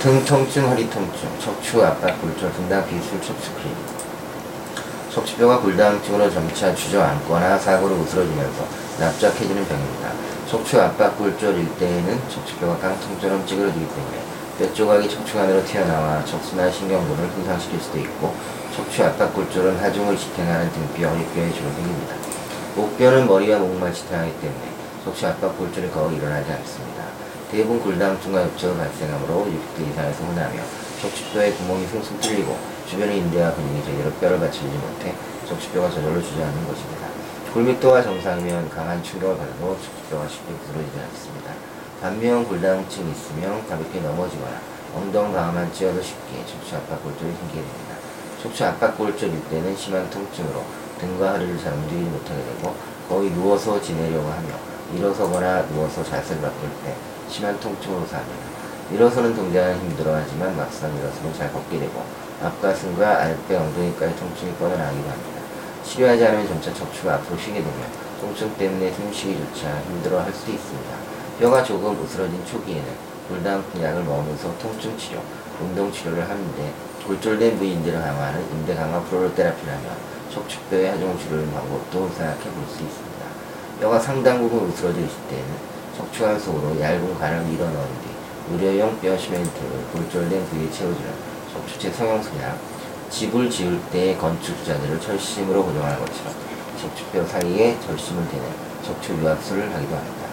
등 통증, 허리 통증, 척추 압박, 골절, 분당 비술 척추 클리닉. 척추뼈가 골다공증으로 점차 주저앉거나 사고로 으스러지면서 납작해지는 병입니다. 척추 압박, 골절 일대에는 척추뼈가 깡통처럼 찌그러지기 때문에 뼈 조각이 척추 안으로 튀어나와 척수나 신경근을 손상시킬 수도 있고 척추 압박, 골절은 하중을 지탱하는 등뼈, 허리뼈에 주로 생깁니다. 목뼈는 머리와 목만 지탱하기 때문에 척추 압박, 골절이 거의 일어나지 않습니다. 대부분 골다공증과 엽저가 발생하므로 60대 이상에서 흔하며 척추뼈에 구멍이 숭숭 뚫리고 주변의 인대와 근육이 제대로 뼈를 받쳐주지 못해 척추뼈가 저절로 주저앉는 것입니다. 골밀도가 정상이면 강한 충격을 받아도 척추뼈가 쉽게 부러지지 않습니다. 반면 골다공증이 있으면 가볍게 넘어지거나 엉덩 강화만 찧어도 쉽게 척추 압박 골절이 생기게 됩니다. 척추 압박 골절일 때는 심한 통증으로 등과 허리를 잘 움직이지 못하게 되고 거의 누워서 지내려고 하며 일어서거나 누워서 자세를 바꿀 때 심한 통증으로 사합니다. 일어서는 동작은 힘들어하지만 막상 일어서면 잘 걷게 되고 앞가슴과 아랫배 엉덩이까지 통증이 뻗어나기도 합니다. 치료하지 않으면 점차 척추가 앞으로 쉬게 되며 통증 때문에 숨쉬기조차 힘들어할 수도 있습니다. 뼈가 조금 으스러진 초기에는 골다공증 약을 먹으면서 통증 치료, 운동 치료를 하는데 골절된 부위 인대를 강화하는 인대 강화 프로로테라피를 하며 척추뼈의 하중 치료를 방법도 생각해 볼 수 있습니다. 뼈가 상당 부분 으스러져 있을 때에는 척추관 속으로 얇은 관을 밀어 넣은 뒤 의료용 뼈 시멘트를 골절된 부위에 채워주는 척추체 성형술이나 집을 지을 때의 건축자재를 철심으로 고정하는 것처럼 척추뼈 사이에 절심을 대는 척추 유압술을 하기도 합니다.